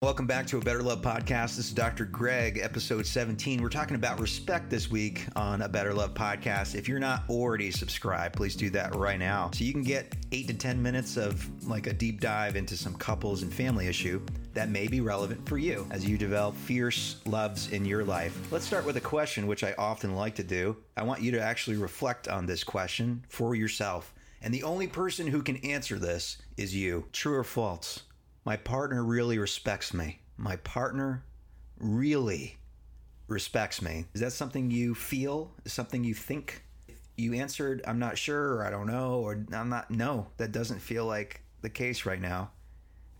Welcome back to a Better Love podcast. This is Dr. Greg, episode 17. We're talking about respect this week on a Better Love podcast. If you're not already subscribed, please do that right now so you can get eight to 10 minutes of like a deep dive into some couples and family issue that may be relevant for you as you develop fierce loves in your life. Let's start with a question, which I often like to do. I want you to actually reflect on this question for yourself. And the only person who can answer this is you. True or false? My partner really respects me. My partner really respects me. Is that something you feel? Is something you think? If you answered, I'm not sure, or I don't know, or I'm not, no, that doesn't feel like the case right now,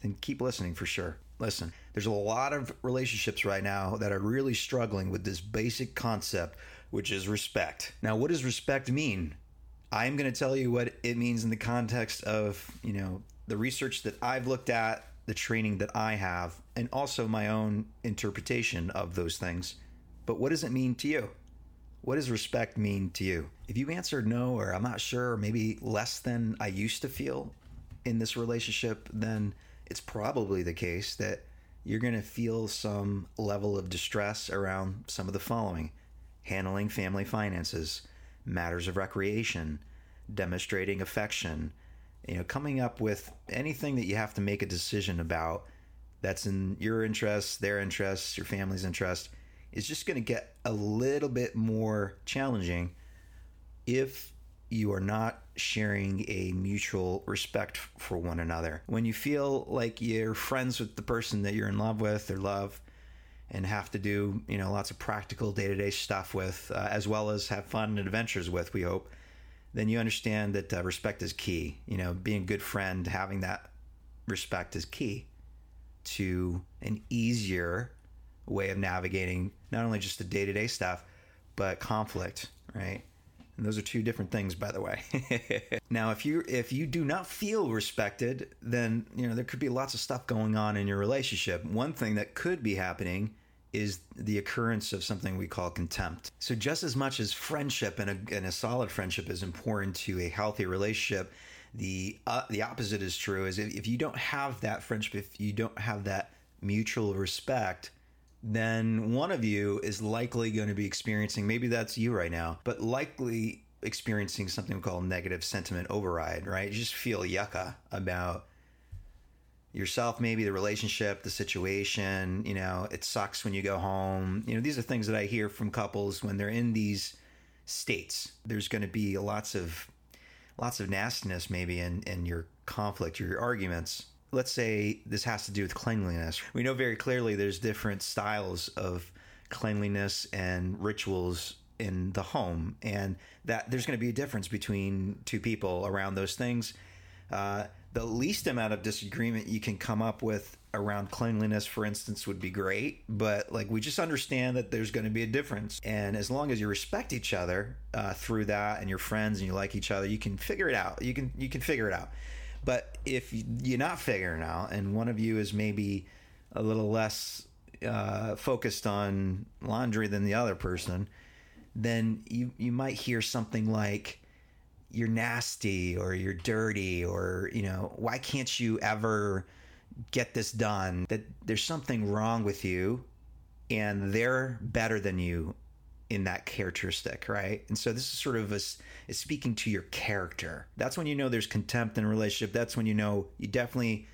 then keep listening for sure. Listen, there's a lot of relationships right now that are really struggling with this basic concept, which is respect. Now, what does respect mean? I'm going to tell you what it means in the context of, you know, the research that I've looked at, the training that I have, and also my own interpretation of those things. But what does it mean to you? What does respect mean to you? If you answered no, or I'm not sure, maybe less than I used to feel in this relationship, then it's probably the case that you're going to feel some level of distress around some of the following handling family finances, matters of recreation, demonstrating affection, you know, coming up with anything that you have to make a decision about that's in your interest, their interests, your family's interest is just going to get a little bit more challenging if you are not sharing a mutual respect for one another. When you feel like you're friends with the person that you're in love with or love and have to do, you know, lots of practical day-to-day stuff with uh, as well as have fun and adventures with, we hope then you understand that uh, respect is key. You know, being a good friend, having that respect is key to an easier way of navigating not only just the day to day stuff, but conflict, right? And those are two different things, by the way. now, if you if you do not feel respected, then you know there could be lots of stuff going on in your relationship. One thing that could be happening is the occurrence of something we call contempt. So, just as much as friendship and a, and a solid friendship is important to a healthy relationship, the uh, the opposite is true. Is if, if you don't have that friendship, if you don't have that mutual respect, then one of you is likely going to be experiencing. Maybe that's you right now, but likely experiencing something called negative sentiment override. Right? You just feel yucca about yourself maybe the relationship the situation you know it sucks when you go home. You know these are things that i hear from couples when they're in these states. There's going to be lots of lots of nastiness maybe in in your conflict or your arguments. Let's say this has to do with cleanliness. We know very clearly there's different styles of cleanliness and rituals in the home and that there's going to be a difference between two people around those things uh, the least amount of disagreement you can come up with around cleanliness, for instance, would be great. But like, we just understand that there's going to be a difference. And as long as you respect each other uh, through that and you're friends and you like each other, you can figure it out. You can, you can figure it out. But if you're not figuring out and one of you is maybe a little less uh, focused on laundry than the other person, then you, you might hear something like, you're nasty or you're dirty or you know why can't you ever get this done? That there's something wrong with you and they're better than you in that characteristic right? And so this is sort of a, is speaking to your character. That's when you know there's contempt in a relationship. That's when you know you definitely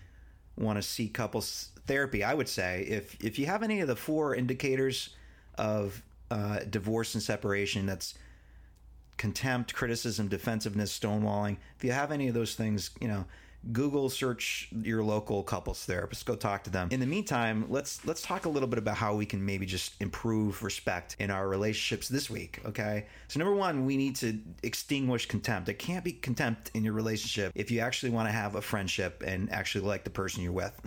want to see couples therapy. I would say if if you have any of the four indicators of uh, divorce and separation that's contempt, criticism, defensiveness, stonewalling. If you have any of those things, you know, Google search your local couples therapist. Go talk to them. In the meantime, let's let's talk a little bit about how we can maybe just improve respect in our relationships this week. Okay. So number one, we need to extinguish contempt. There can't be contempt in your relationship if you actually want to have a friendship and actually like the person you're with.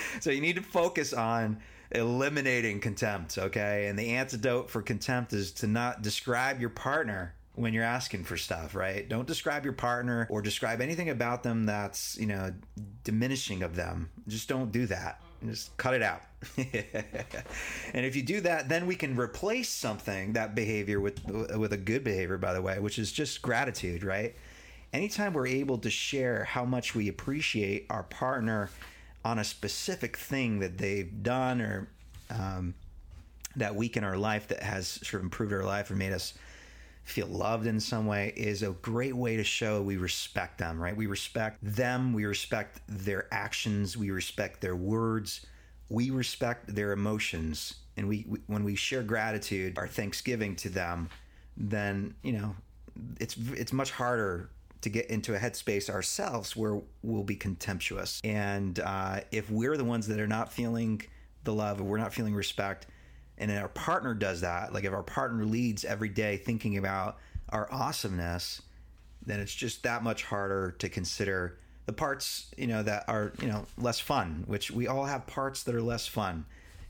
so you need to focus on eliminating contempt. Okay. And the antidote for contempt is to not describe your partner when you're asking for stuff, right? Don't describe your partner or describe anything about them that's, you know, diminishing of them. Just don't do that. Just cut it out. and if you do that, then we can replace something that behavior with with a good behavior by the way, which is just gratitude, right? Anytime we're able to share how much we appreciate our partner on a specific thing that they've done or um, that week in our life that has sort of improved our life or made us feel loved in some way is a great way to show we respect them, right? We respect them, we respect their actions, we respect their words, we respect their emotions. And we, we when we share gratitude, our thanksgiving to them, then, you know, it's it's much harder to get into a headspace ourselves where we'll be contemptuous. And uh, if we're the ones that are not feeling the love, we're not feeling respect, and our partner does that, like if our partner leads every day thinking about our awesomeness, then it's just that much harder to consider the parts, you know, that are, you know, less fun, which we all have parts that are less fun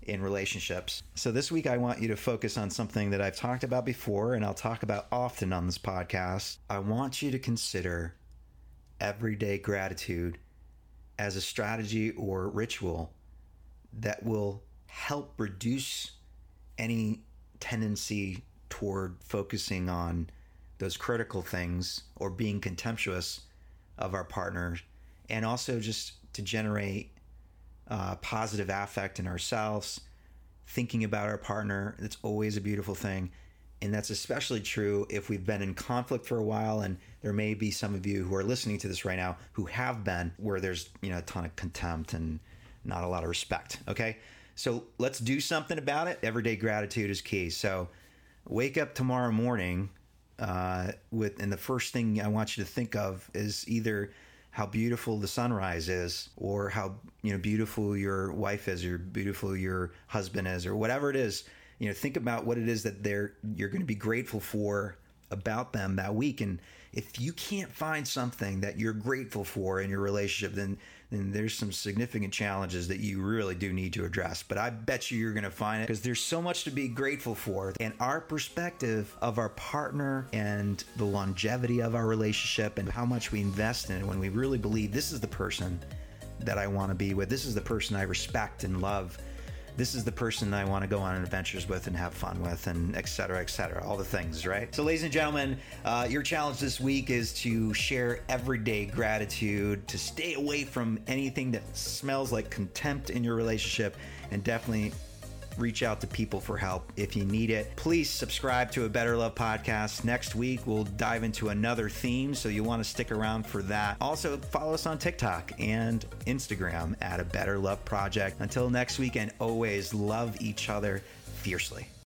in relationships. So this week I want you to focus on something that I've talked about before and I'll talk about often on this podcast. I want you to consider everyday gratitude as a strategy or ritual that will help reduce any tendency toward focusing on those critical things or being contemptuous of our partners, and also just to generate uh, positive affect in ourselves, thinking about our partner. It's always a beautiful thing. And that's especially true if we've been in conflict for a while. And there may be some of you who are listening to this right now who have been where there's, you know, a ton of contempt and not a lot of respect. Okay. So let's do something about it. Everyday gratitude is key. So wake up tomorrow morning uh, with, and the first thing I want you to think of is either how beautiful the sunrise is, or how you know beautiful your wife is, or beautiful your husband is, or whatever it is. You know, think about what it is that they're you're going to be grateful for about them that week, and if you can't find something that you're grateful for in your relationship, then then there's some significant challenges that you really do need to address. But I bet you you're going to find it because there's so much to be grateful for. And our perspective of our partner and the longevity of our relationship and how much we invest in it when we really believe this is the person that I want to be with, this is the person I respect and love this is the person I want to go on adventures with and have fun with, and et cetera, et cetera, all the things, right? So, ladies and gentlemen, uh, your challenge this week is to share everyday gratitude, to stay away from anything that smells like contempt in your relationship, and definitely reach out to people for help if you need it. Please subscribe to a Better Love podcast. Next week, we'll dive into another theme, so you want to stick around for that. Also, follow us on TikTok and Instagram at a Better Love Project. Until next week, and always love each other fiercely.